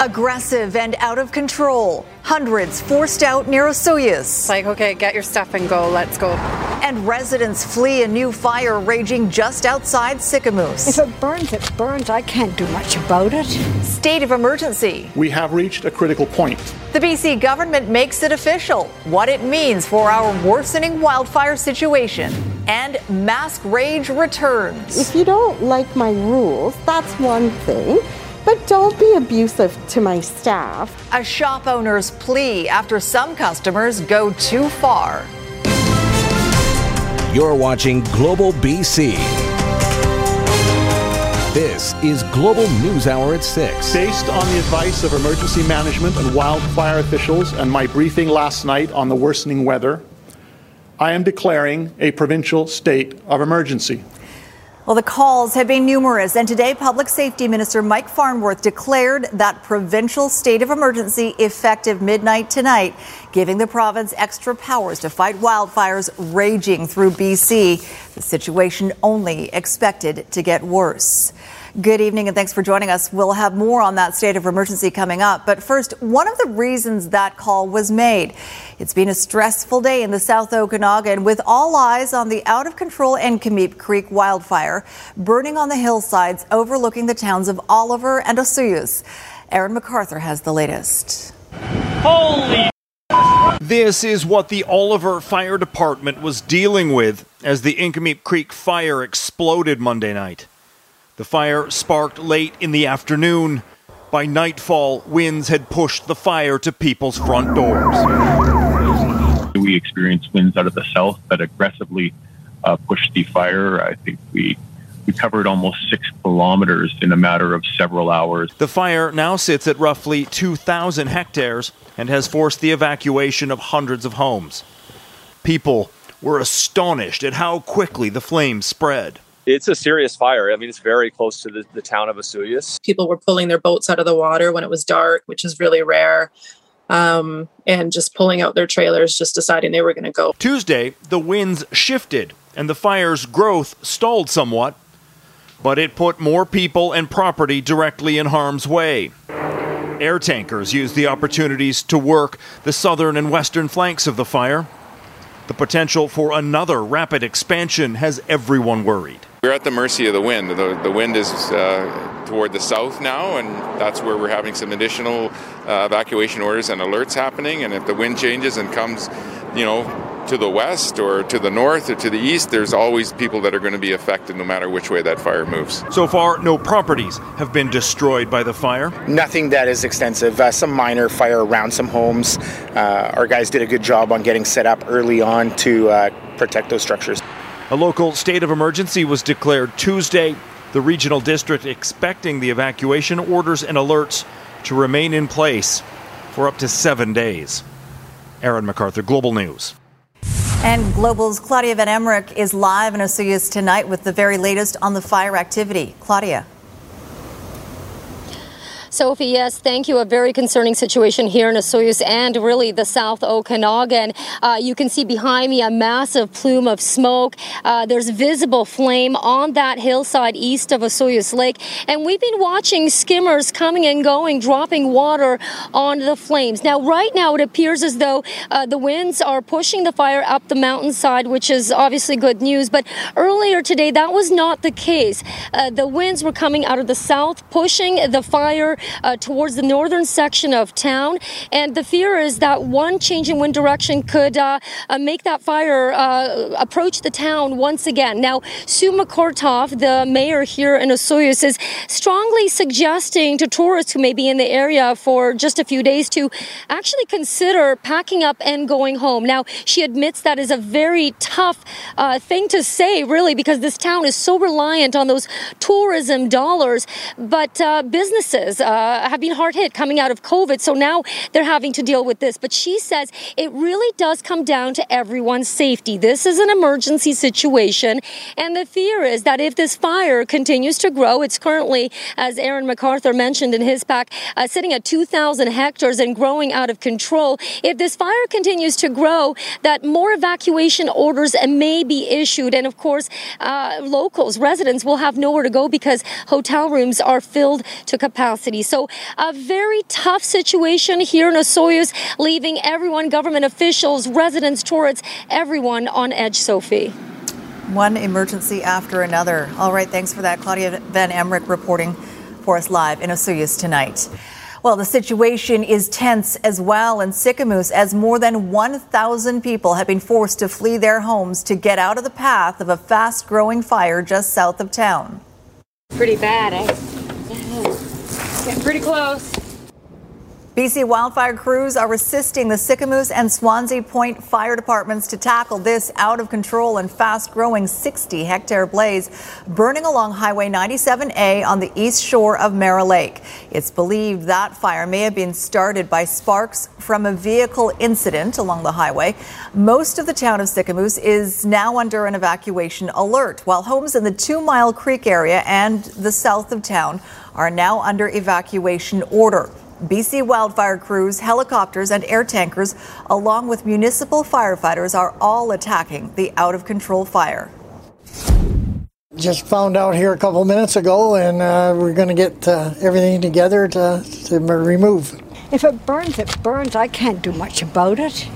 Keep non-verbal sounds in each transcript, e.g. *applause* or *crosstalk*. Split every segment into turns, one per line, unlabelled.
Aggressive and out of control. Hundreds forced out near Osoyoos.
Like, okay, get your stuff and go. Let's go.
And residents flee a new fire raging just outside Sicamous.
If it burns, it burns. I can't do much about it.
State of emergency.
We have reached a critical point.
The BC government makes it official what it means for our worsening wildfire situation. And mask rage returns.
If you don't like my rules, that's one thing. But don't be abusive to my staff.
A shop owner's plea after some customers go too far.
You're watching Global BC. This is Global News Hour at 6.
Based on the advice of emergency management and wildfire officials and my briefing last night on the worsening weather, I am declaring a provincial state of emergency.
Well, the calls have been numerous, and today Public Safety Minister Mike Farnworth declared that provincial state of emergency effective midnight tonight, giving the province extra powers to fight wildfires raging through BC. The situation only expected to get worse. Good evening and thanks for joining us. We'll have more on that state of emergency coming up. But first, one of the reasons that call was made. It's been a stressful day in the South Okanagan with all eyes on the out of control Nk'Mip Creek wildfire burning on the hillsides overlooking the towns of Oliver and Osoyoos. Aaron McArthur has the latest.
Holy this is what the Oliver Fire Department was dealing with as the Nk'Mip Creek fire exploded Monday night. The fire sparked late in the afternoon. By nightfall, winds had pushed the fire to people's front doors.
We experienced winds out of the south that aggressively uh, pushed the fire. I think we we covered almost six kilometers in a matter of several hours.
The fire now sits at roughly 2,000 hectares and has forced the evacuation of hundreds of homes. People were astonished at how quickly the flames spread
it's a serious fire. I mean, it's very close to the, the town of Osoyoos.
People were pulling their boats out of the water when it was dark, which is really rare. Um, and just pulling out their trailers, just deciding they were going to go.
Tuesday, the winds shifted and the fire's growth stalled somewhat, but it put more people and property directly in harm's way. Air tankers used the opportunities to work the southern and western flanks of the fire. The potential for another rapid expansion has everyone worried.
We're at the mercy of the wind. The, the wind is uh, toward the south now, and that's where we're having some additional uh, evacuation orders and alerts happening. And if the wind changes and comes, you know, to the west or to the north or to the east, there's always people that are going to be affected no matter which way that fire moves.
So far, no properties have been destroyed by the fire.
Nothing that is extensive. Uh, some minor fire around some homes. Uh, our guys did a good job on getting set up early on to uh, protect those structures.
A local state of emergency was declared Tuesday. The regional district expecting the evacuation orders and alerts to remain in place for up to seven days. Aaron McArthur, Global News.
And Global's Klaudia Van Emmerik is live in Osoyoos tonight with the very latest on the fire activity. Klaudia.
Sophie, yes, thank you. A very concerning situation here in Osoyoos and really the South Okanagan. Uh, you can see behind me a massive plume of smoke. Uh, there's visible flame on that hillside east of Osoyoos Lake. And we've been watching skimmers coming and going, dropping water on the flames. Now, right now, it appears as though uh, the winds are pushing the fire up the mountainside, which is obviously good news. But earlier today, that was not the case. Uh, the winds were coming out of the south, pushing the fire uh, towards the northern section of town. And the fear is that one change in wind direction could uh, uh make that fire uh, approach the town once again. Now, Sue McKortoff, the mayor here in Osoyoos, is strongly suggesting to tourists who may be in the area for just a few days to actually consider packing up and going home. Now, she admits that is a very tough uh, thing to say, really, because this town is so reliant on those tourism dollars. But uh, businesses, uh, uh, have been hard hit coming out of COVID. So now they're having to deal with this. But she says it really does come down to everyone's safety. This is an emergency situation. And the fear is that if this fire continues to grow, it's currently, as Aaron McArthur mentioned in his pack, uh, sitting at 2,000 hectares and growing out of control. If this fire continues to grow, that more evacuation orders may be issued. And of course, uh, locals, residents will have nowhere to go because hotel rooms are filled to capacity. So a very tough situation here in Osoyoos, leaving everyone, government officials, residents, tourists, everyone on edge, Sophie.
One emergency after another. All right, thanks for that. Klaudia Van Emmerik reporting for us live in Osoyoos tonight. Well, the situation is tense as well in Sicamous as more than 1,000 people have been forced to flee their homes to get out of the path of a fast growing fire just south of town.
Pretty bad, eh? Getting pretty close.
BC wildfire crews are assisting the Sicamous and Swansea Point fire departments to tackle this out of control and fast growing 60 hectare blaze burning along Highway 97A on the east shore of Mara Lake. It's believed that fire may have been started by sparks from a vehicle incident along the highway. Most of the town of Sicamous is now under an evacuation alert, while homes in the Two Mile Creek area and the south of town are now under evacuation order. BC wildfire crews, helicopters, and air tankers, along with municipal firefighters, are all attacking the out of control fire.
Just found out here a couple minutes ago, and uh, we're going to get uh, everything together to, to remove.
If it burns, it burns. I can't do much about it.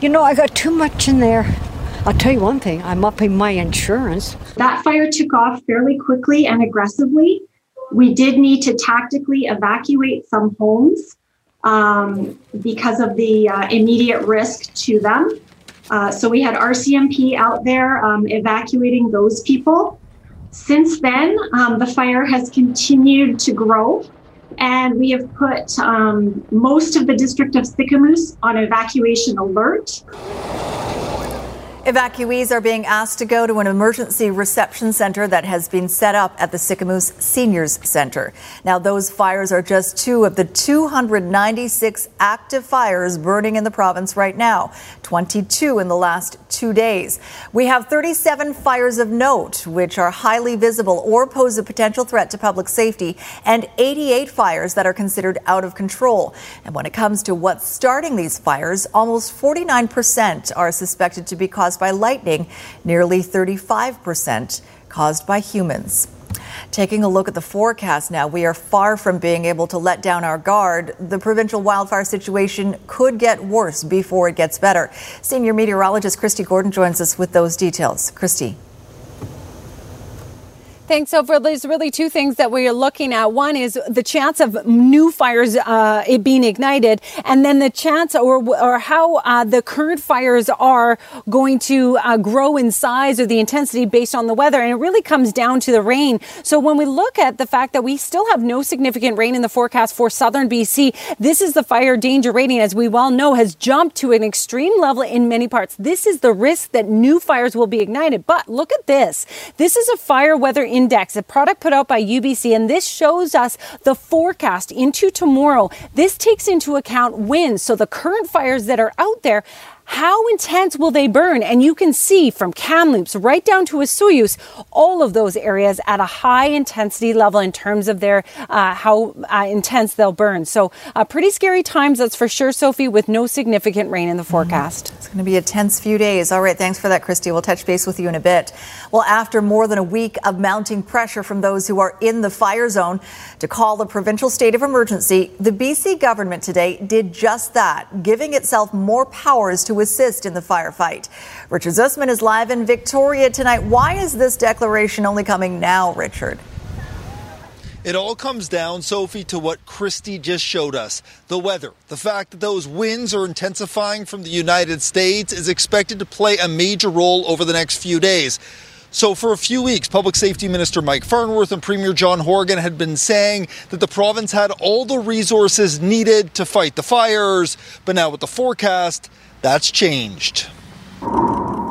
You know, I got too much in there. I'll tell you one thing I'm upping my insurance.
That fire took off fairly quickly and aggressively. We did need to tactically evacuate some homes um, because of the uh, immediate risk to them. Uh, so we had RCMP out there um, evacuating those people. Since then, um, the fire has continued to grow, and we have put um, most of the district of Sicamous on evacuation alert.
Evacuees are being asked to go to an emergency reception center that has been set up at the Sicamous Seniors Center. Now, those fires are just two of the 296 active fires burning in the province right now, 22 in the last two days. We have 37 fires of note, which are highly visible or pose a potential threat to public safety, and 88 fires that are considered out of control. And when it comes to what's starting these fires, almost 49% are suspected to be caused by lightning, nearly 35% caused by humans. Taking a look at the forecast now, we are far from being able to let down our guard. The provincial wildfire situation could get worse before it gets better. Senior meteorologist Kristi Gordon joins us with those details. Kristi.
So, for there's really two things that we are looking at. One is the chance of new fires uh, being ignited, and then the chance or or how uh, the current fires are going to uh, grow in size or the intensity based on the weather. And it really comes down to the rain. So, when we look at the fact that we still have no significant rain in the forecast for southern BC, this is the fire danger rating, as we well know, has jumped to an extreme level in many parts. This is the risk that new fires will be ignited. But look at this. This is a fire weather index, a product put out by UBC, and this shows us the forecast into tomorrow. This takes into account winds. So the current fires that are out there how intense will they burn? And you can see from Kamloops right down to Osoyoos, all of those areas at a high intensity level in terms of their uh, how uh, intense they'll burn. So uh, pretty scary times, that's for sure, Sophie, with no significant rain in the forecast.
Mm-hmm. It's going to be a tense few days. All right, thanks for that, Kristi. We'll touch base with you in a bit. Well, after more than a week of mounting pressure from those who are in the fire zone to call the provincial state of emergency, the BC government today did just that, giving itself more powers to assist in the firefight. Richard Zussman is live in Victoria tonight. Why is this declaration only coming now, Richard?
It all comes down, Sophie, to what Kristi just showed us the weather. The fact that those winds are intensifying from the United States is expected to play a major role over the next few days. So, for a few weeks, Public Safety Minister Mike Farnworth and Premier John Horgan had been saying that the province had all the resources needed to fight the fires. But now, with the forecast, that's changed.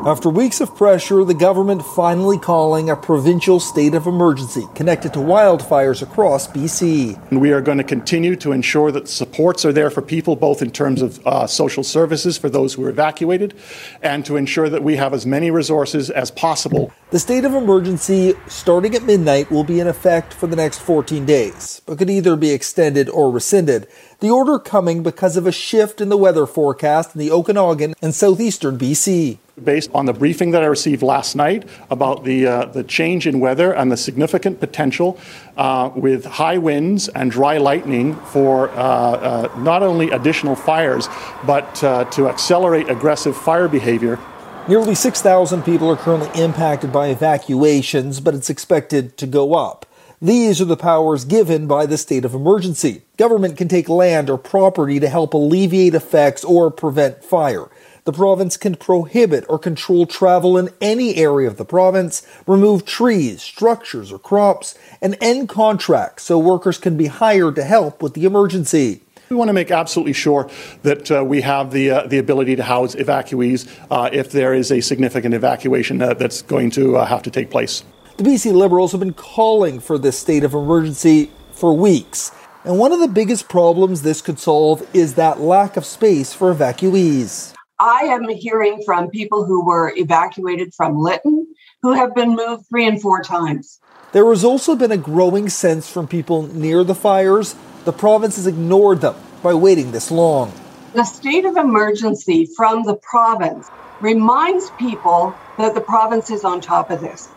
After weeks of pressure, the government finally calling a provincial state of emergency connected to wildfires across BC.
And we are going to continue to ensure that supports are there for people, both in terms of uh, social services for those who are evacuated, and to ensure that we have as many resources as possible.
The state of emergency, starting at midnight, will be in effect for the next 14 days, but could either be extended or rescinded. The order coming because of a shift in the weather forecast in the Okanagan and southeastern BC.
Based on the briefing that I received last night about the, uh, the change in weather and the significant potential uh, with high winds and dry lightning for uh, uh not only additional fires, but uh, to accelerate aggressive fire behavior.
Nearly 6,000 people are currently impacted by evacuations, but it's expected to go up. These are the powers given by the state of emergency. Government can take land or property to help alleviate effects or prevent fire. The province can prohibit or control travel in any area of the province, remove trees, structures, or crops, and end contracts so workers can be hired to help with the emergency.
We want to make absolutely sure that uh, we have the uh, the ability to house evacuees uh, if there is a significant evacuation uh, that's going to uh, have to take place.
The BC Liberals have been calling for this state of emergency for weeks. And one of the biggest problems this could solve is that lack of space for evacuees.
I am hearing from people who were evacuated from Lytton who have been moved three and four times.
There has also been a growing sense from people near the fires the province has ignored them by waiting this long.
The state of emergency from the province reminds people that the province is on top of this.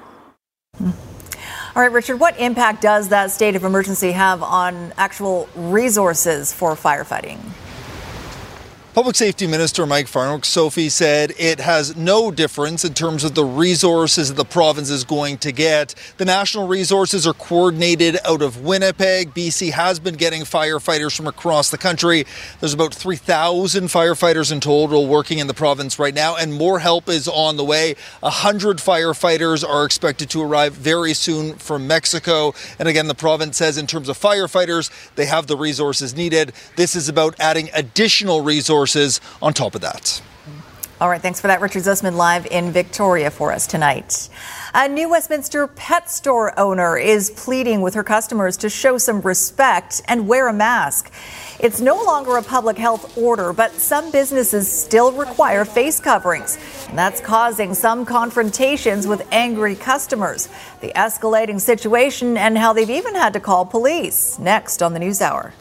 All right, Richard, what impact does that state of emergency have on actual resources for firefighting?
Public Safety Minister Mike Farnworth, Sophie, said it has no difference in terms of the resources that the province is going to get. The national resources are coordinated out of Winnipeg. BC has been getting firefighters from across the country. There's about 3,000 firefighters in total working in the province right now, and more help is on the way. 100 firefighters are expected to arrive very soon from Mexico. And again, the province says in terms of firefighters, they have the resources needed. This is about adding additional resources resources on top of that.
All right, thanks for that. Richard Zussman live in Victoria for us tonight. A New Westminster pet store owner is pleading with her customers to show some respect and wear a mask. It's no longer a public health order, but some businesses still require face coverings. And that's causing some confrontations with angry customers. The escalating situation and how they've even had to call police. Next on the News Hour.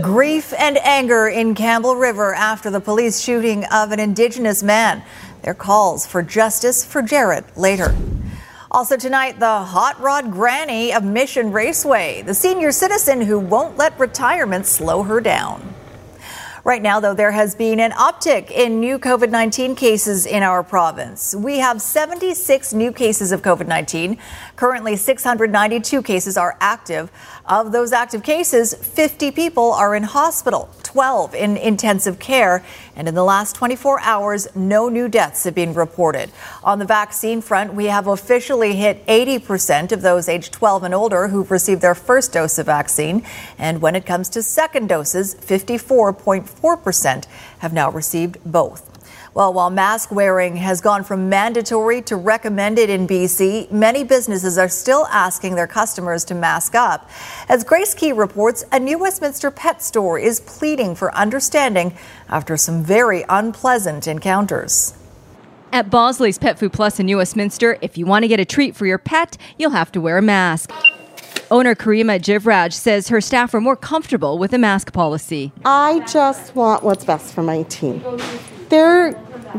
Grief and anger in Campbell River after the police shooting of an Indigenous man. Their calls for justice for Jared later. Also tonight, the hot rod granny of Mission Raceway, the senior citizen who won't let retirement slow her down. Right now, though, there has been an uptick in new COVID 19 cases in our province. We have 76 new cases of COVID 19. Currently, 692 cases are active. Of those active cases, 50 people are in hospital, 12 in intensive care, and in the last 24 hours, no new deaths have been reported. On the vaccine front, we have officially hit 80% of those aged 12 and older who've received their first dose of vaccine. And when it comes to second doses, 54.4% have now received both. Well, while mask wearing has gone from mandatory to recommended in BC, many businesses are still asking their customers to mask up. As Grace Ke reports, a new Westminster pet store is pleading for understanding after some very unpleasant encounters.
At Bosley's Pet Food Plus in New Westminster, if you want to get a treat for your pet, you'll have to wear a mask. Owner Karima Jivraj says her staff are more comfortable with the mask policy.
I just want what's best for my team. They're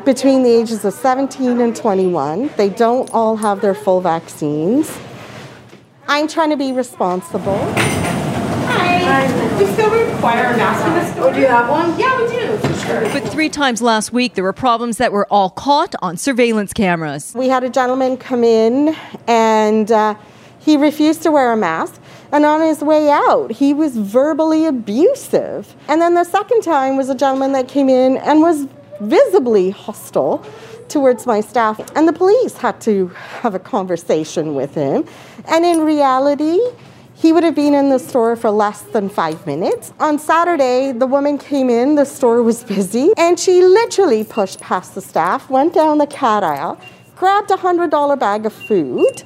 between the ages of 17 and 21. They don't all have their full vaccines. I'm trying to be responsible.
Hi. Do you still require a mask in the store? Oh, do you have one? Yeah, we do, sure.
But three times last week, there were problems that were all caught on surveillance cameras.
We had a gentleman come in and uh, he refused to wear a mask. And on his way out, he was verbally abusive. And then the second time was a gentleman that came in and was visibly hostile towards my staff. And the police had to have a conversation with him. And in reality, he would have been in the store for less than five minutes. On Saturday, the woman came in, the store was busy, and she literally pushed past the staff, went down the cat aisle, grabbed a $100 bag of food,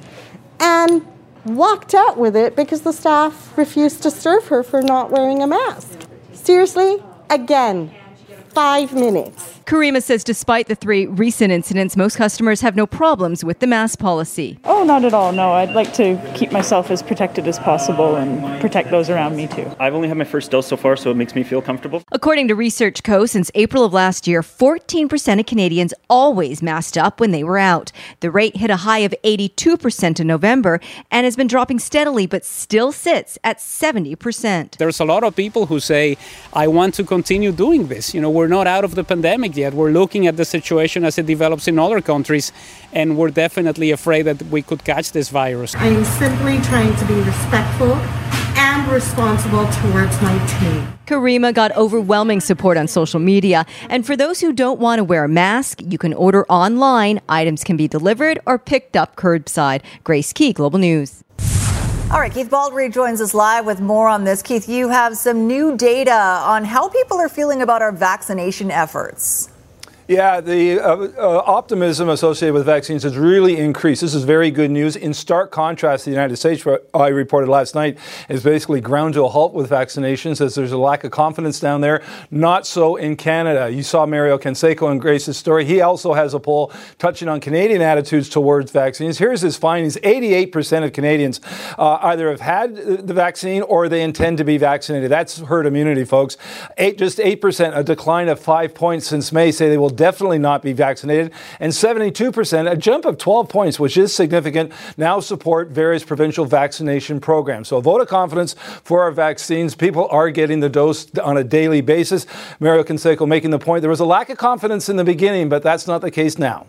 and walked out with it because the staff refused to serve her for not wearing a mask. Seriously, again, five minutes.
Karima says despite the three recent incidents, most customers have no problems with the mask policy.
Oh, not at all. No, I'd like to keep myself as protected as possible and protect those around me too.
I've only had my first dose so far, so it makes me feel comfortable.
According to Research Co., since April of last year, 14% of Canadians always masked up when they were out. The rate hit a high of 82% in November and has been dropping steadily, but still sits at 70%.
There's a lot of people who say, I want to continue doing this. You know, we're not out of the pandemic yet. We're looking at the situation as it develops in other countries, and we're definitely afraid that we could catch this virus.
I am simply trying to be respectful and responsible towards my team.
Karima got overwhelming support on social media. And for those who don't want to wear a mask, you can order online. Items can be delivered or picked up curbside. Grace Ke, Global News.
All right, Keith Baldrey joins us live with more on this. Keith, you have some new data on how people are feeling about our vaccination efforts.
Yeah, the uh, uh, optimism associated with vaccines has really increased. This is very good news. In stark contrast the United States, where I reported last night, is basically ground to a halt with vaccinations as there's a lack of confidence down there. Not so in Canada. You saw Mario Canseco in Grace's story. He also has a poll touching on Canadian attitudes towards vaccines. Here's his findings 88% of Canadians uh, either have had the vaccine or they intend to be vaccinated. That's herd immunity, folks. Eight, just 8%, a decline of five points since May, say they will definitely not be vaccinated. And 72%, a jump of 12 points, which is significant, now support various provincial vaccination programs. So a vote of confidence for our vaccines. People are getting the dose on a daily basis. Mario Canseco making the point there was a lack of confidence in the beginning, but that's not the case now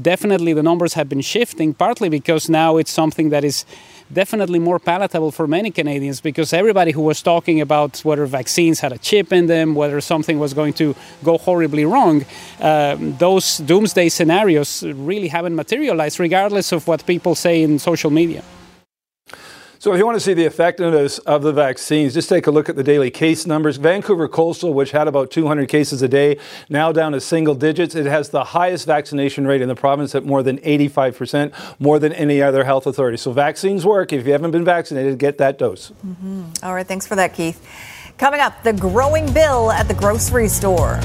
definitely the numbers have been shifting, partly because now it's something that is definitely more palatable for many Canadians because everybody who was talking about whether vaccines had a chip in them, whether something was going to go horribly wrong, um, those doomsday scenarios really haven't materialized, regardless of what people say in social media.
So, if you want to see the effectiveness of the vaccines, just take a look at the daily case numbers. Vancouver Coastal, which had about 200 cases a day, now down to single digits. It has the highest vaccination rate in the province at more than 85%, more than any other health authority. So, vaccines work. If you haven't been vaccinated, get that dose.
Mm-hmm. All right, thanks for that, Keith. Coming up, the growing bill at the grocery store.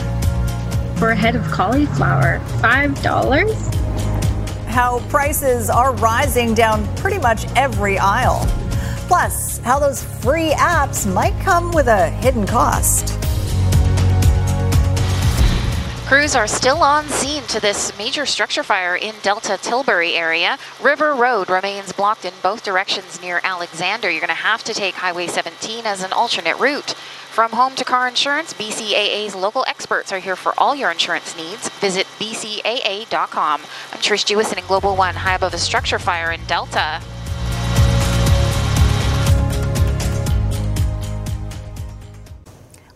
For a head of cauliflower, $5?
How prices are rising down pretty much every aisle. Plus, how those free apps might come with a hidden cost.
Crews are still on scene to this major structure fire in Delta Tilbury area. River Road remains blocked in both directions near Alexander. You're going to have to take Highway 17 as an alternate route. From home to car insurance, BCAA's local experts are here for all your insurance needs. Visit bcaa.com. I'm Trish Jewison in Global One, high above a structure fire in Delta.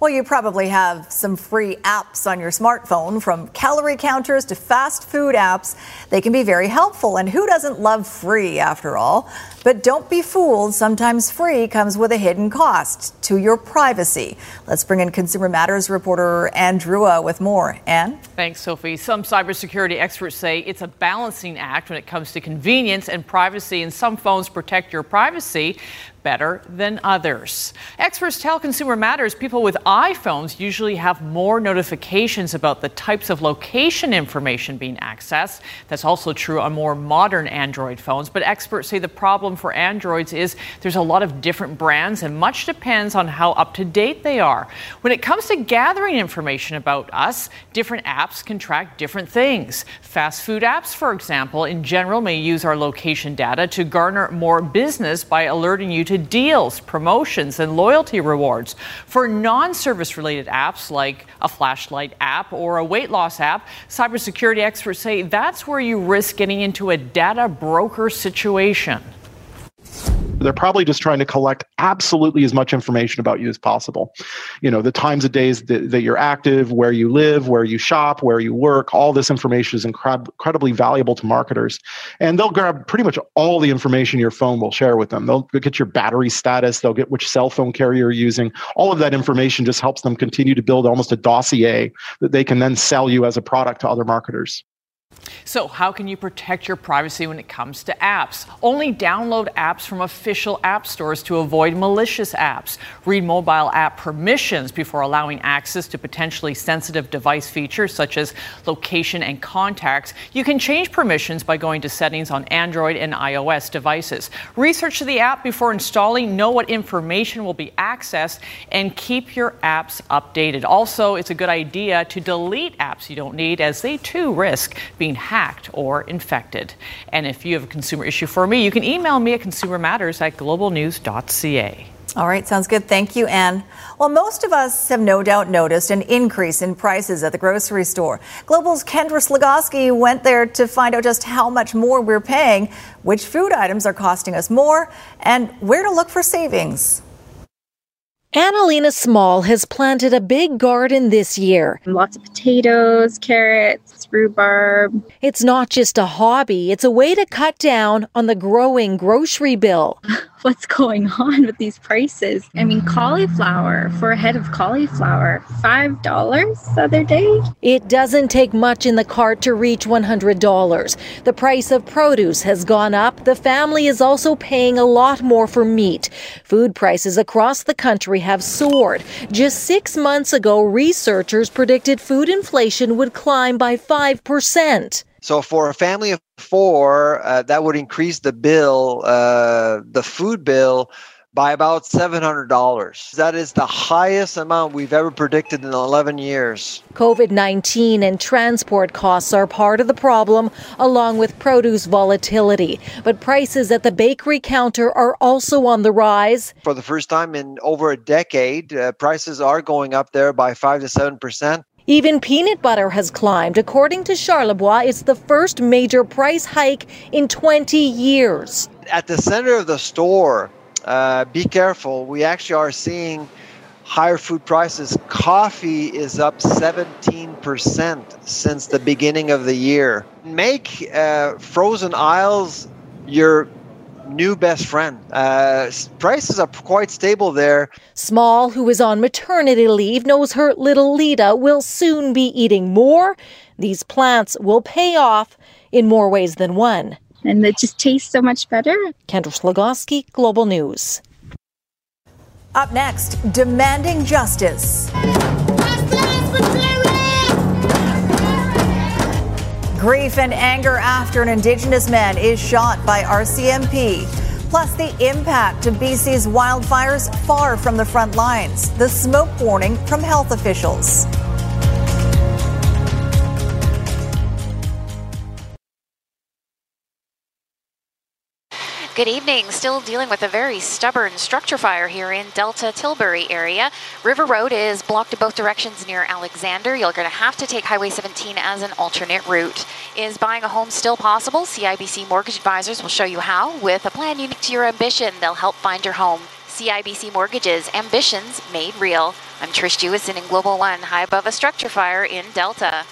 Well, you probably have some free apps on your smartphone, from calorie counters to fast food apps. They can be very helpful, and who doesn't love free after all? But don't be fooled, sometimes free comes with a hidden cost to your privacy. Let's bring in Consumer Matters reporter Anne Drewa with more. Anne?
Thanks, Sophie. Some cybersecurity experts say it's a balancing act when it comes to convenience and privacy, and some phones protect your privacy better than others. Experts tell Consumer Matters people with iPhones usually have more notifications about the types of location information being accessed. That's also true on more modern Android phones, but experts say the problem for Androids is there's a lot of different brands and much depends on how up to date they are. When it comes to gathering information about us, different apps can track different things. Fast food apps, for example, in general may use our location data to garner more business by alerting you to deals, promotions, and loyalty rewards. For non service related apps like a flashlight app or a weight loss app, cybersecurity experts say that's where you risk getting into a data broker situation.
They're probably just trying to collect absolutely as much information about you as possible. You know, the times of days that, that you're active, where you live, where you shop, where you work, all this information is incred- incredibly valuable to marketers. And they'll grab pretty much all the information your phone will share with them. They'll get your battery status, they'll get which cell phone carrier you're using. All of that information just helps them continue to build almost a dossier that they can then sell you as a product to other marketers.
So, how can you protect your privacy when it comes to apps? Only download apps from official app stores to avoid malicious apps. Read mobile app permissions before allowing access to potentially sensitive device features such as location and contacts. You can change permissions by going to settings on Android and iOS devices. Research the app before installing, know what information will be accessed, and keep your apps updated. Also, it's a good idea to delete apps you don't need as they too risk being hacked hacked or infected. And if you have a consumer issue for me, you can email me at consumermatters at globalnews.ca.
All right, sounds good. Thank you, Anne. Well, most of us have no doubt noticed an increase in prices at the grocery store. Global's Kendra Slugoski went there to find out just how much more we're paying, which food items are costing us more, and where to look for savings.
Annalena Small has planted a big garden this year.
Lots of potatoes, carrots, rhubarb.
It's not just a hobby, it's a way to cut down on the growing grocery bill. *laughs*
What's going *laughs* on with these prices? I mean, cauliflower for a head of cauliflower, $5 the other day.
It doesn't take much in the cart to reach $100. The price of produce has gone up. The family is also paying a lot more for meat. Food prices across the country have soared. Just six months ago, researchers predicted food inflation would climb by 5%.
So for a family of four, uh, that would increase the bill, uh, the food bill, by about $700. That is the highest amount we've ever predicted in 11 years.
COVID 19 and transport costs are part of the problem, along with produce volatility. But prices at the bakery counter are also on the rise.
For the first time in over a decade, uh, prices are going up there by 5 to 7%.
Even peanut butter has climbed. According to Charlebois, it's the first major price hike in 20 years.
At the center of the store, uh, be careful. We actually are seeing higher food prices. Coffee is up 17% since the beginning of the year. Make uh, frozen aisles your new best friend. Uh, prices are quite stable there.
Small, who is on maternity leave, knows her little Lita will soon be eating more. These plants will pay off in more ways than one.
And it just tastes so much better.
Kendra Slugoski, Global News.
Up next, demanding justice. Grief and anger after an Indigenous man is shot by RCMP. Plus, the impact of BC's wildfires far from the front lines. The smoke warning from health officials.
Good evening. Still dealing with a very stubborn structure fire here in Delta Tilbury area. River Road is blocked in both directions near Alexander. You're going to have to take Highway 17 as an alternate route. Is buying a home still possible? CIBC Mortgage Advisors will show you how. With a plan unique to your ambition, they'll help find your home. CIBC Mortgages, ambitions made real. I'm Trish Jewison in Global One, high above a structure fire in Delta.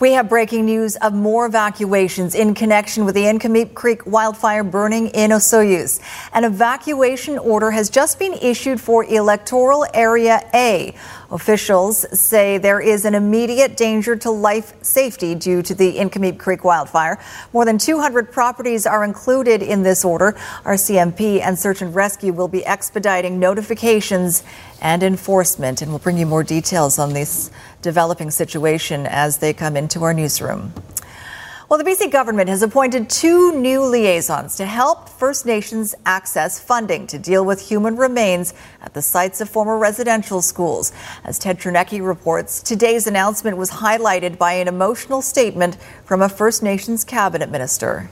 We have breaking news of more evacuations in connection with the Nk'Mip Creek wildfire burning in Osoyoos. An evacuation order has just been issued for Electoral Area A. Officials say there is an immediate danger to life safety due to the Nk'Mip Creek wildfire. More than 200 properties are included in this order. RCMP and Search and Rescue will be expediting notifications and enforcement, and we'll bring you more details on this developing situation as they come into our newsroom. Well, the BC government has appointed two new liaisons to help First Nations access funding to deal with human remains at the sites of former residential schools. As Ted Chernecki reports, today's announcement was highlighted by an emotional statement from a First Nations cabinet minister.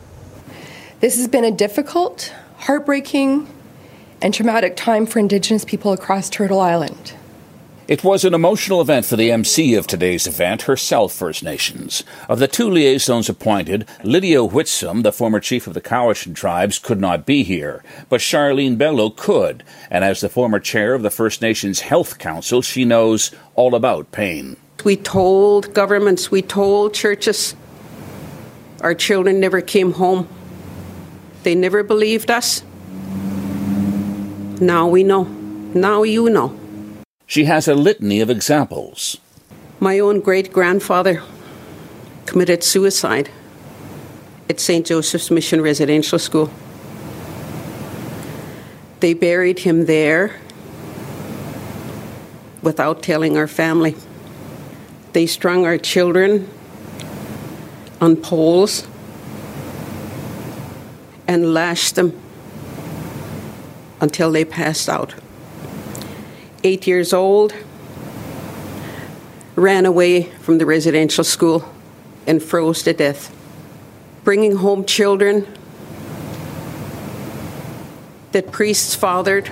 This has been a difficult, heartbreaking, and traumatic time for Indigenous people across Turtle Island.
It was an emotional event for the MC of today's event, herself First Nations. Of the two liaisons appointed, Lydia Hwitsum, the former chief of the Cowichan tribes, could not be here, but Charlene Belleau could, and as the former chair of the First Nations Health Council, she knows all about pain.
We told governments, we told churches, our children never came home. They never believed us. Now we know. Now you know.
She has a litany of examples.
My own great grandfather committed suicide at St. Joseph's Mission Residential School. They buried him there without telling our family. They strung our children on poles and lashed them until they passed out. Eight years old, ran away from the residential school and froze to death. Bringing home children that priests fathered.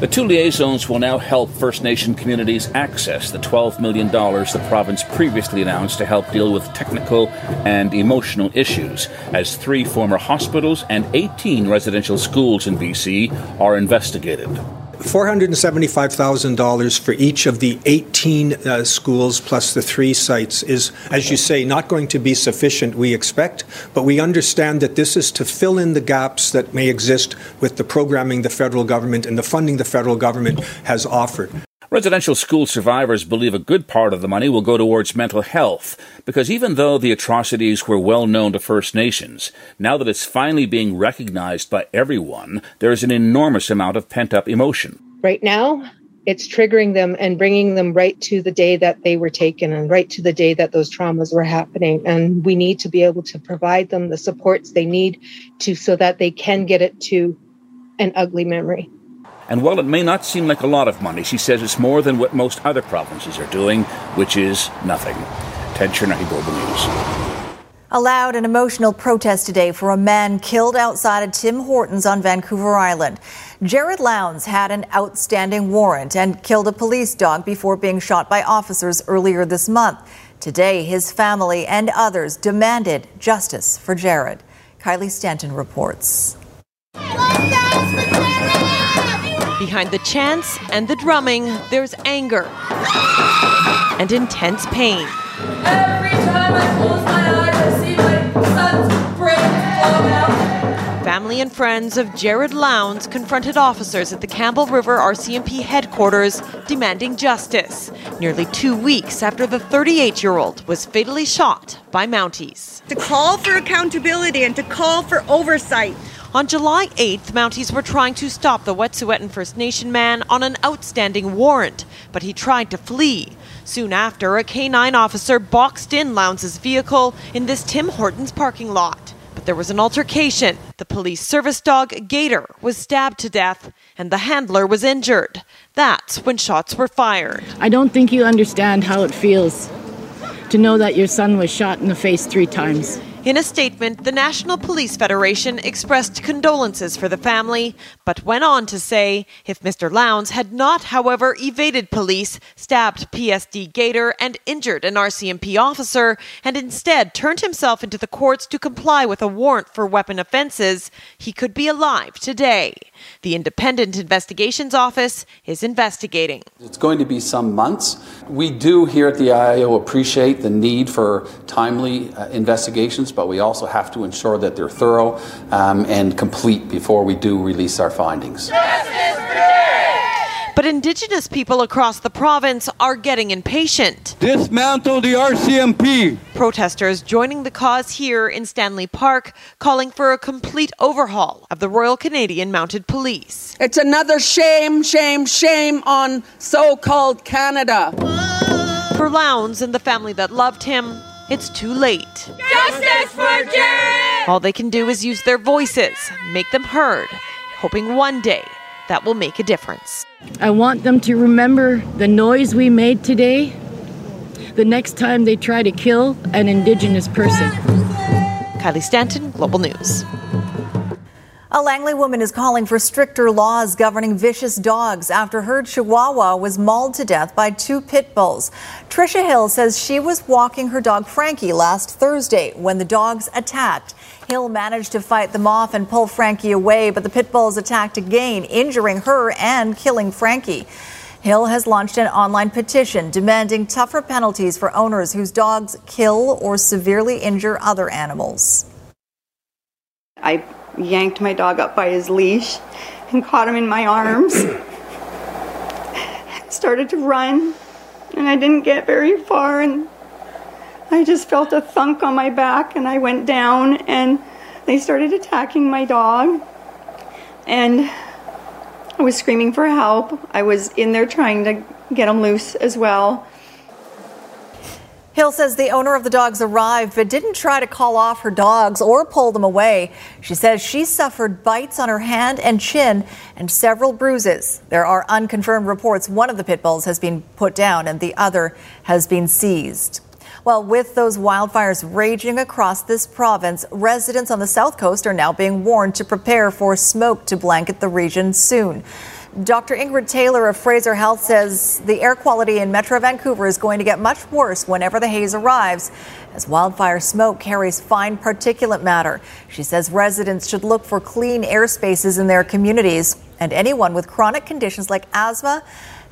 The two liaisons will now help First Nation communities access the $12 million the province previously announced to help deal with technical and emotional issues, as three former hospitals and 18 residential schools in BC are investigated.
$475,000 for each of the 18 uh, schools plus the three sites is, as you say, not going to be sufficient, we expect, but we understand that this is to fill in the gaps that may exist with the programming the federal government and the funding the federal government has offered.
Residential school survivors believe a good part of the money will go towards mental health because even though the atrocities were well known to First Nations, now that it's finally being recognized by everyone, there is an enormous amount of pent up emotion.
Right now, it's triggering them and bringing them right to the day that they were taken and right to the day that those traumas were happening and we need to be able to provide them the supports they need to so that they can get it to an ugly memory
and while it may not seem like a lot of money, she says it's more than what most other provinces are doing, which is nothing. Ted Chernecki, Global News.
A loud and emotional protest today for a man killed outside of Tim Hortons on Vancouver Island. Jared Lowndes had an outstanding warrant and killed a police dog before being shot by officers earlier this month. Today, his family and others demanded justice for Jared. Kylie Stanton reports.
Behind the chants and the drumming, there's anger and intense pain.
Every time I close my eyes, I see my son's brain out.
Family and friends of Jared Lowndes confronted officers at the Campbell River RCMP headquarters demanding justice, nearly two weeks after the 38 year old was fatally shot by Mounties.
To call for accountability and to call for oversight.
On July 8th, Mounties were trying to stop the Wet'suwet'en First Nation man on an outstanding warrant, but he tried to flee. Soon after, a K9 officer boxed in Lowndes' vehicle in this Tim Hortons parking lot. But there was an altercation. The police service dog, Gator, was stabbed to death, and the handler was injured. That's when shots were fired.
I don't think you understand how it feels to know that your son was shot in the face three times.
In a statement, the National Police Federation expressed condolences for the family, but went on to say if Mr. Lowndes had not, however, evaded police, stabbed PSD Gator, and injured an RCMP officer, and instead turned himself into the courts to comply with a warrant for weapon offenses, he could be alive today. The Independent Investigations Office is investigating.
It's going to be some months. We do here at the IAO appreciate the need for timely uh, investigations, but we also have to ensure that they're thorough um, and complete before we do release our findings.
But Indigenous people across the province are getting impatient.
Dismantle the RCMP.
Protesters joining the cause here in Stanley Park, calling for a complete overhaul of the Royal Canadian Mounted Police.
It's another shame, shame, shame on so called Canada.
For Lowndes and the family that loved him, it's too late.
Justice for Jared!
All they can do is use their voices, make them heard, hoping one day that will make a difference.
I want them to remember the noise we made today the next time they try to kill an Indigenous person.
Kylie Stanton, Global News.
A Langley woman is calling for stricter laws governing vicious dogs after her Chihuahua was mauled to death by two pit bulls. Trisha Hill says she was walking her dog Frankie last Thursday when the dogs attacked. Hill managed to fight them off and pull Frankie away, but the pit bulls attacked again, injuring her and killing Frankie. Hill has launched an online petition demanding tougher penalties for owners whose dogs kill or severely injure other animals.
I yanked my dog up by his leash and caught him in my arms. *coughs* started to run, and I didn't get very far. And I just felt a thunk on my back and I went down and they started attacking my dog. And I was screaming for help. I was in there trying to get him loose as well.
Hill says the owner of the dogs arrived but didn't try to call off her dogs or pull them away. She says she suffered bites on her hand and chin and several bruises. There are unconfirmed reports one of the pit bulls has been put down and the other has been seized. Well, with those wildfires raging across this province, residents on the south coast are now being warned to prepare for smoke to blanket the region soon. Dr. Ingrid Tyler of Fraser Health says the air quality in Metro Vancouver is going to get much worse whenever the haze arrives, as wildfire smoke carries fine particulate matter. She says residents should look for clean air spaces in their communities, and anyone with chronic conditions like asthma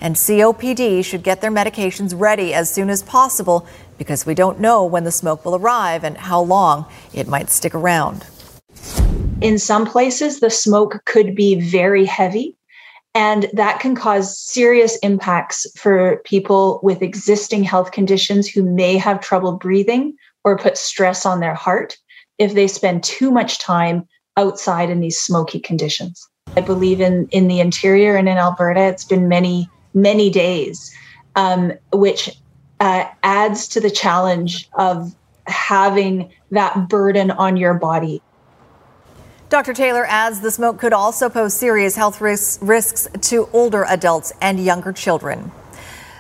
and COPD should get their medications ready as soon as possible because we don't know when the smoke will arrive and how long it might stick around.
In some places, the smoke could be very heavy and that can cause serious impacts for people with existing health conditions who may have trouble breathing or put stress on their heart if they spend too much time outside in these smoky conditions. I believe in, in the interior and in Alberta, it's been many, many days, um, which uh, adds to the challenge of having that burden on your body
Dr. Taylor adds the smoke could also pose serious health risks, risks to older adults and younger children.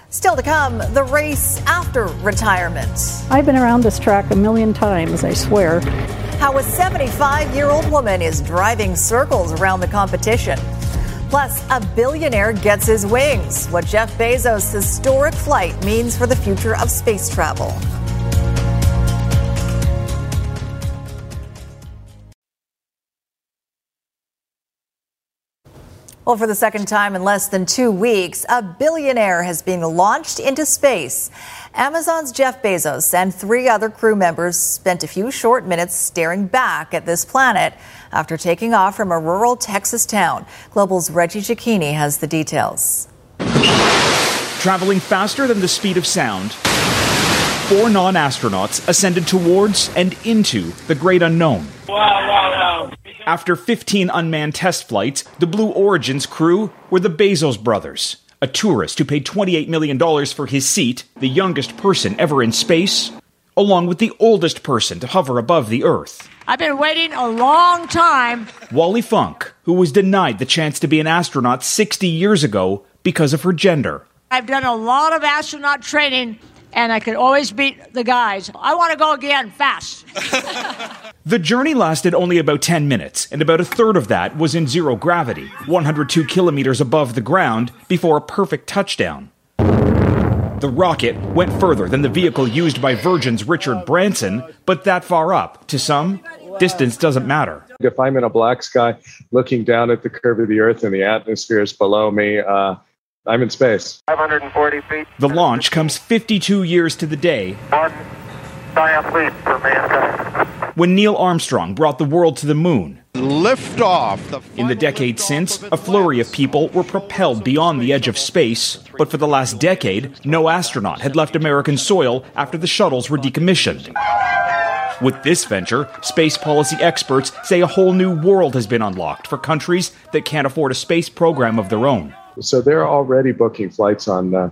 Still to come, the race after retirement.
I've been around this track a million times, I swear.
How a 75 year old woman is driving circles around the competition. Plus, a billionaire gets his wings. What Jeff Bezos' historic flight means for the future of space travel. Well, for the second time in less than two weeks, a billionaire has been launched into space. Amazon's Jeff Bezos and three other crew members spent a few short minutes staring back at this planet after taking off from a rural Texas town. Global's Reggie Cecchini has the details.
Traveling faster than the speed of sound, four non astronauts ascended towards and into the great unknown. Wow, wow, wow. After 15 unmanned test flights, the Blue Origin's crew were the Bezos brothers, a tourist who paid $28 million for his seat, the youngest person ever in space, along with the oldest person to hover above the Earth.
I've been waiting a long time.
Wally Funk, who was denied the chance to be an astronaut 60 years ago because of her gender.
I've done a lot of astronaut training and I could always beat the guys. I want to go again fast. *laughs*
the journey lasted only about 10 minutes, and about a third of that was in zero gravity, 102 kilometers above the ground, before a perfect touchdown. The rocket went further than the vehicle used by Virgin's Richard Branson, but that far up, to some, distance doesn't matter.
If I'm in a black sky looking down at the curve of the Earth and the atmosphere is below me, uh, I'm in space.
540 feet. The launch comes 52 years to the day. One leap for mankind. When Neil Armstrong brought the world to the moon.
Lift off. The
in the decades since, a flurry of people were propelled beyond the edge of space, but for the last decade, no astronaut had left American soil after the shuttles were decommissioned. With this venture, space policy experts say a whole new world has been unlocked for countries that can't afford a space program of their own.
So they're already booking flights on uh,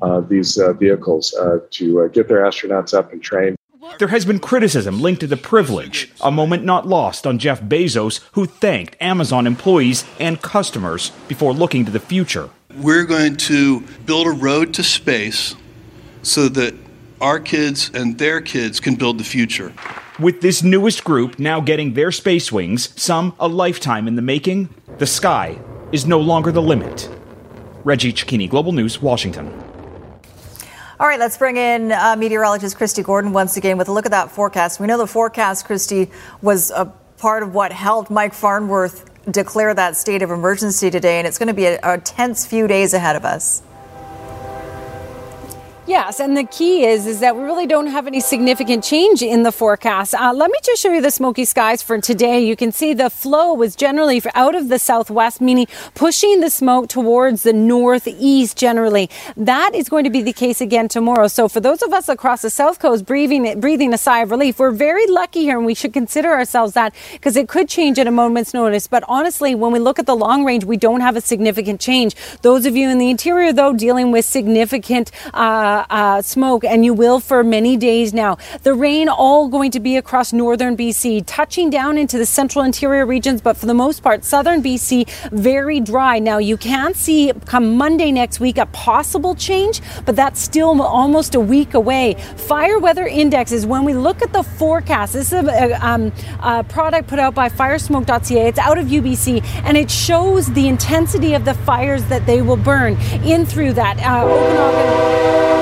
uh, these uh, vehicles uh, to uh, get their astronauts up and trained.
There has been criticism linked to the privilege, a moment not lost on Jeff Bezos, who thanked Amazon employees and customers before looking to the future.
We're going to build a road to space so that our kids and their kids can build the future.
With this newest group now getting their space wings, some a lifetime in the making, the sky is no longer the limit. Reggie Cecchini, Global News, Washington.
All right, let's bring in uh, meteorologist Kristi Gordon once again with a look at that forecast. We know the forecast, Kristi, was a part of what helped Mike Farnworth declare that state of emergency today, and it's going to be a, a tense few days ahead of us.
Yes, and the key is is that we really don't have any significant change in the forecast. Uh, let me just show you the smoky skies for today. You can see the flow was generally out of the southwest, meaning pushing the smoke towards the northeast generally. That is going to be the case again tomorrow. So for those of us across the south coast breathing breathing a sigh of relief, we're very lucky here, and we should consider ourselves that because it could change at a moment's notice. But honestly, when we look at the long range, we don't have a significant change. Those of you in the interior, though, dealing with significant. Uh, uh, smoke, and you will for many days now. The rain all going to be across northern BC, touching down into the central interior regions, but for the most part, southern BC, very dry. Now, you can see come Monday next week a possible change, but that's still almost a week away. Fire weather index is when we look at the forecast. This is a, um, a product put out by firesmoke.ca. It's out of UBC, and it shows the intensity of the fires that they will burn in through that. Uh.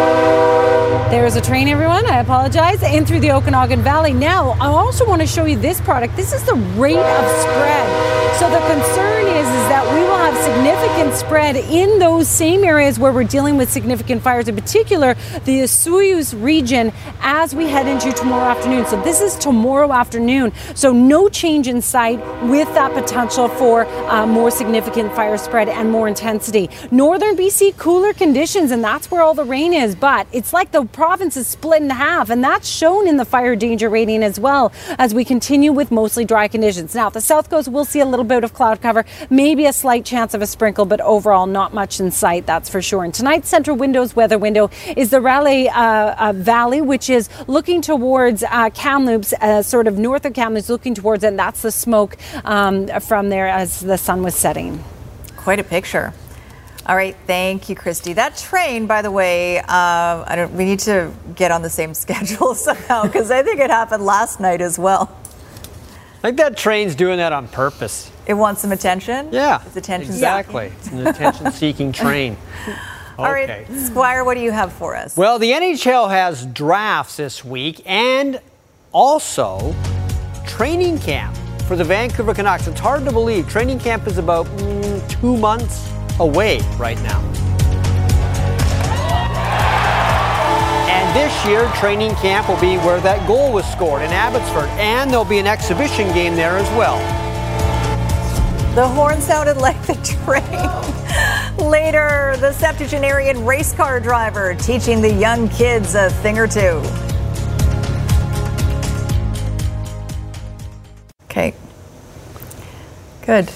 There's a train, everyone. I apologize. In through the Okanagan Valley. Now, I also want to show you this product. This is the rate of spread. So the concern is, is that we will have significant spread in those same areas where we're dealing with significant fires, in particular the Osoyoos region, as we head into tomorrow afternoon. So this is tomorrow afternoon. So no change in sight with that potential for uh, more significant fire spread and more intensity. Northern BC, cooler conditions, and that's where all the rain is. But it's like the province is split in half, and that's shown in the fire danger rating as well as we continue with mostly dry conditions. Now, the south coast will see a little bit of cloud cover, maybe a slight chance of a sprinkle, but overall not much in sight, that's for sure. And tonight's central windows weather window is the Rayleigh uh, uh, Valley, which is looking towards uh, Kamloops, uh, sort of north of Kamloops, looking towards and that's the smoke um, from there as the sun was setting.
Quite a picture. All right, thank you, Kristi. That train, by the way, uh, I don't. We need to get on the same *laughs* schedule somehow because I think it happened last night as well.
I think that train's doing that on purpose.
It wants some attention.
Yeah,
it's attention.
Exactly, it's an attention-seeking *laughs* train.
All right, Squire, what do you have for us?
Well, the NHL has drafts this week and also training camp for the Vancouver Canucks. It's hard to believe. Training camp is about mm, two months away right now. And this year, training camp will be where that goal was scored in Abbotsford, and there'll be an exhibition game there as well.
The horn sounded like the *laughs* train. Later, the septuagenarian race car driver teaching the young kids a thing or two. Okay. Good.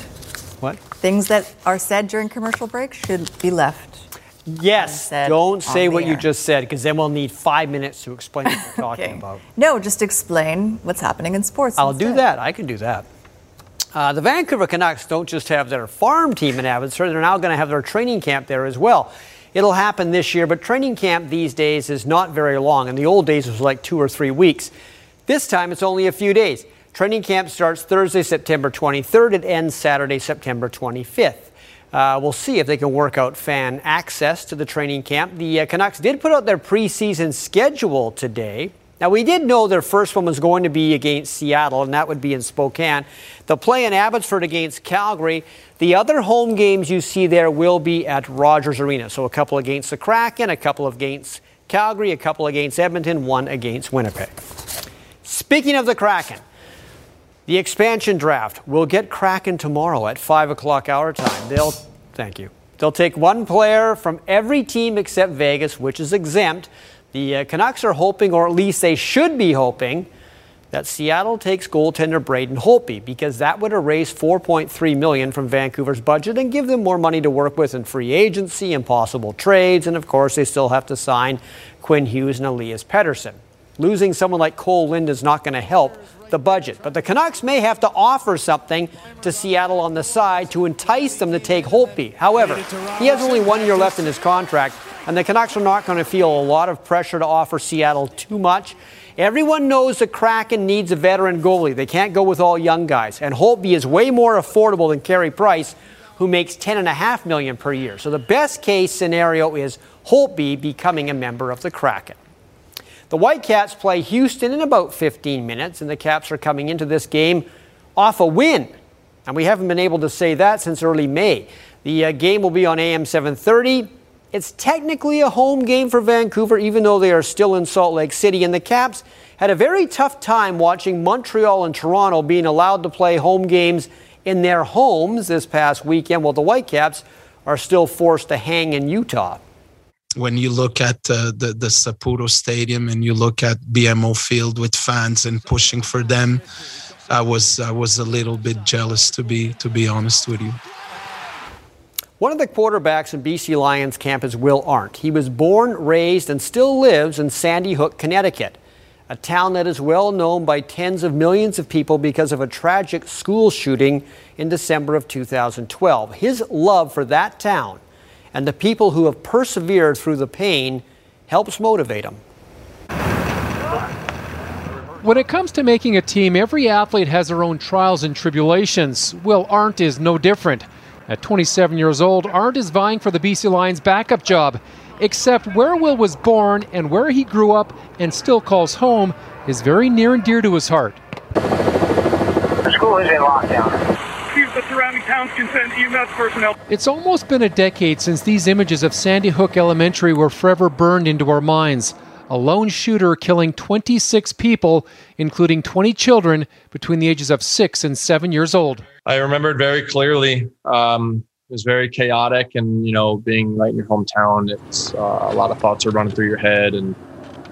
Things that are said during commercial breaks should be left.
Yes, don't say what
the
you just said, because then we'll need five minutes to explain what we're *laughs* talking
Okay.
about.
No, just explain what's happening in sports.
I'll do that. I can do that. Uh, the Vancouver Canucks don't just have their farm team in Abbotsford, they're now going to have their training camp there as well. It'll happen this year, but training camp these days is not very long. In the old days, it was like two or three weeks. This time, it's only a few days. Training camp starts Thursday, September 23rd. It ends Saturday, September 25th. Uh, we'll see if they can work out fan access to the training camp. The uh, Canucks did put out their preseason schedule today. Now, we did know their first one was going to be against Seattle, and that would be in Spokane. They'll play in Abbotsford against Calgary. The other home games you see there will be at Rogers Arena. So, a couple against the Kraken, a couple against Calgary, a couple against Edmonton, one against Winnipeg. Speaking of the Kraken, the expansion draft will get Kraken tomorrow at 5 o'clock our time. They'll, thank you. They'll take one player from every team except Vegas, which is exempt. The uh, Canucks are hoping, or at least they should be hoping, that Seattle takes goaltender Braden Holtby because that would erase 4.3 million from Vancouver's budget and give them more money to work with in free agency and possible trades. And of course, they still have to sign Quinn Hughes and Elias Pettersson. Losing someone like Kole Lind is not going to help the budget. But the Canucks may have to offer something to Seattle on the side to entice them to take Holtby. However, he has only one year left in his contract, and the Canucks are not going to feel a lot of pressure to offer Seattle too much. Everyone knows the Kraken needs a veteran goalie. They can't go with all young guys. And Holtby is way more affordable than Carey Price, who makes 10.5 million per year. So the best case scenario is Holtby becoming a member of the Kraken. The Whitecaps play Houston in about 15 minutes, and the Caps are coming into this game off a win. And we haven't been able to say that since early May. The uh, game will be on AM 730. It's technically a home game for Vancouver, even though they are still in Salt Lake City. And the Caps had a very tough time watching Montreal and Toronto being allowed to play home games in their homes this past weekend, while the Whitecaps are still forced to hang in Utah.
When you look at uh, the the Saputo Stadium and you look at BMO Field with fans and pushing for them, I was I was a little bit jealous to be to be honest with you.
One of the quarterbacks in BC Lions camp is Will Arndt. He was born, raised, and still lives in Sandy Hook, Connecticut, a town that is well known by tens of millions of people because of a tragic school shooting in December of 2012. His love for that town and the people who have persevered through the pain helps motivate them.
When it comes to making a team, every athlete has their own trials and tribulations. Will Arndt is no different. At 27 years old, Arndt is vying for the BC Lions backup job. Except where Will was born and where he grew up and still calls home is very near and dear to his heart.
The school is in lockdown.
See the surrounding towns can send EMS personnel.
It's almost been a decade since these images of Sandy Hook Elementary were forever burned into our minds. A lone shooter killing 26 people, including 20 children between the ages of 6 and 7 years old.
I remember it very clearly. Um, it was very chaotic, and you know, being right in your hometown, it's uh, a lot of thoughts are running through your head, and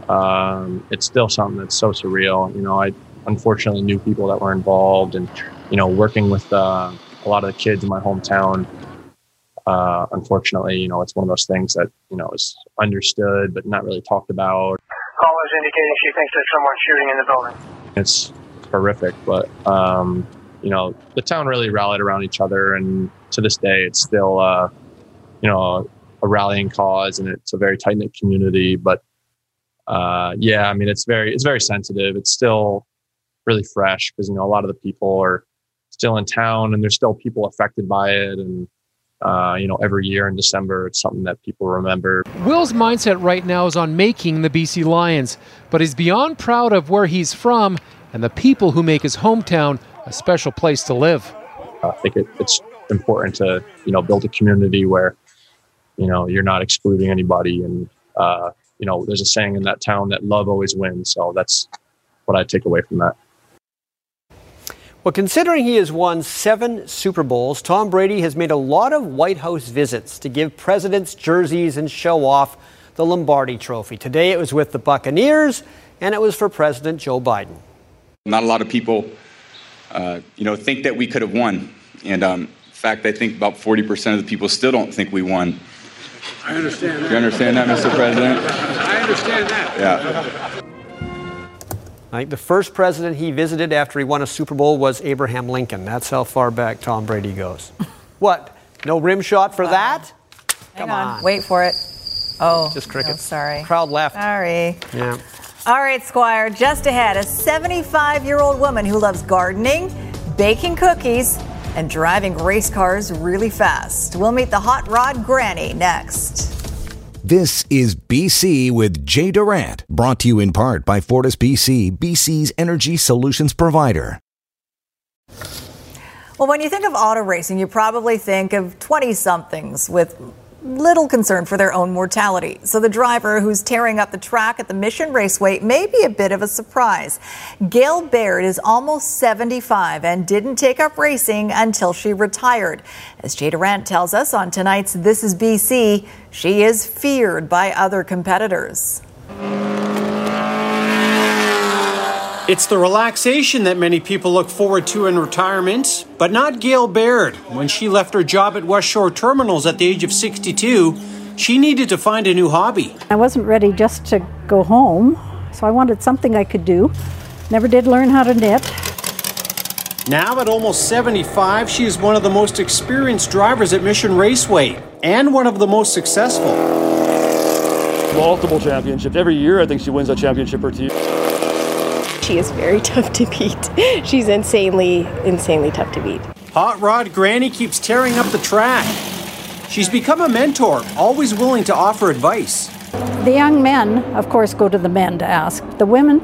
um, it's still something that's so surreal. You know, I unfortunately knew people that were involved, and you know, working with uh, a lot of the kids in my hometown. Uh, unfortunately, you know, it's one of those things that you know is understood but not really talked about.
Caller's indicating she thinks there's someone shooting in the building.
It's horrific, but um, you know, the town really rallied around each other, and to this day, it's still, uh, you know, a rallying cause, and it's a very tight knit community. But uh, yeah, I mean, it's very, it's very sensitive. It's still really fresh because you know a lot of the people are still in town, and there's still people affected by it, and uh, you know, every year in December, it's something that people remember.
Will's mindset right now is on making the BC Lions, but he's beyond proud of where he's from and the people who make his hometown a special place to live.
I think it, it's important to, you know, build a community where, you know, you're not excluding anybody. And, uh, you know, there's a saying in that town that love always wins. So that's what I take away from that.
Well, considering he has won seven Super Bowls, Tom Brady has made a lot of White House visits to give presidents jerseys and show off the Lombardi Trophy. Today it was with the Buccaneers, and it was for President Joe Biden.
Not a lot of people, uh, you know, think that we could have won, and um, in fact, I think about 40% of the people still don't think we won.
I understand
Do
that.
you understand that, Mr. President?
I understand that.
Yeah.
Like the first president he visited after he won a Super Bowl was Abraham Lincoln. That's how far back Tom Brady goes. *laughs* what? No rim shot for that?
Hang
Come
on.
on.
Wait for it. Oh,
Just crickets.
no, oh, sorry.
Crowd left.
Sorry.
Yeah.
All right, Squire, just ahead, a 75 year old woman who loves gardening, baking cookies, and driving race cars really fast. We'll meet the hot rod granny next.
This is BC with Jay Durant, brought to you in part by Fortis BC, BC's energy solutions provider.
Well, when you think of auto racing, you probably think of 20 somethings with little concern for their own mortality. So the driver who's tearing up the track at the Mission Raceway may be a bit of a surprise. Gail Baird is almost 75 and didn't take up racing until she retired. As Jay Durant tells us on tonight's This is BC, she is feared by other competitors.
It's the relaxation that many people look forward to in retirement, but not Gail Baird. When she left her job at West Shore Terminals at the age of 62, she needed to find a new hobby.
I wasn't ready just to go home, so I wanted something I could do. Never did learn how to knit.
Now, at almost 75, she is one of the most experienced drivers at Mission Raceway and one of the most successful.
multiple championships. Every year, I think she wins a championship or two.
She is very *laughs* tough to beat. She's insanely, insanely tough to beat.
Hot Rod Granny keeps tearing up the track. She's become a mentor, always willing to offer advice.
The young men, of course, go to the men to ask. The women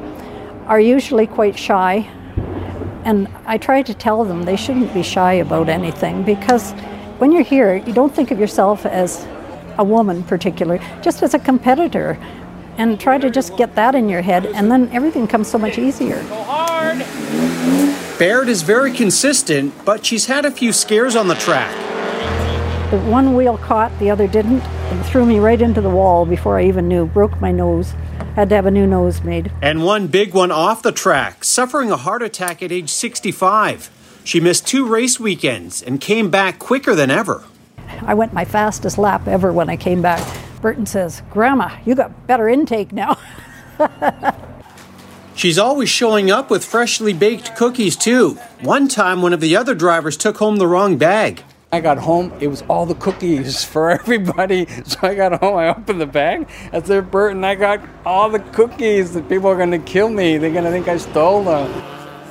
are usually quite shy, and I try to tell them they shouldn't be shy about anything because when you're here, you don't think of yourself as a woman particularly, just as a competitor. And try to just get that in your head, and then everything comes so much easier.
Baird is very consistent, but she's had a few scares on the track.
The one wheel caught, the other didn't, and threw me right into the wall before I even knew. Broke my nose. Had to have a new nose made.
And one big one off the track, suffering a heart attack at age 65. She missed two race weekends and came back quicker than ever.
I went my fastest lap ever when I came back. Burton says, Grandma, you got better intake now. *laughs*
She's always showing up with freshly baked cookies, too. One time, one of the other drivers took home the wrong bag.
I got home, it was all the cookies *laughs* for everybody. *laughs* So I got home, I opened the bag. I said, Burton, I got all the cookies. The people are going to kill me. They're going to think I stole them.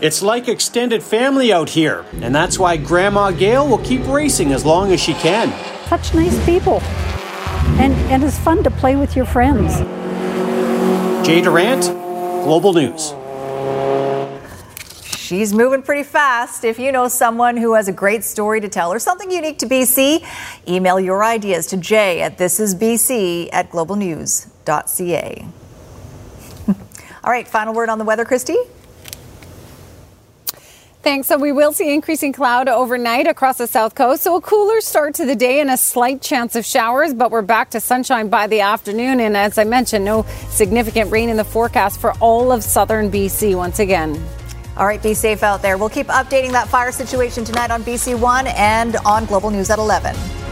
It's like extended family out here, and that's why Grandma Gail will keep racing as long as she can.
Such nice people. And, and it's fun to play with your friends.
Jay Durant, Global News.
She's moving pretty fast. If you know someone who has a great story to tell or something unique to BC, email your ideas to jay at thisisbc at globalnews.ca. *laughs* All right, final word on the weather, Kristi?
Thanks. So we will see increasing cloud overnight across the south coast. So a cooler start to the day and a slight chance of showers, but we're back to sunshine by the afternoon. And as I mentioned, no significant rain in the forecast for all of southern BC once again.
All right, be safe out there. We'll keep updating that fire situation tonight on BC One and on Global News at 11.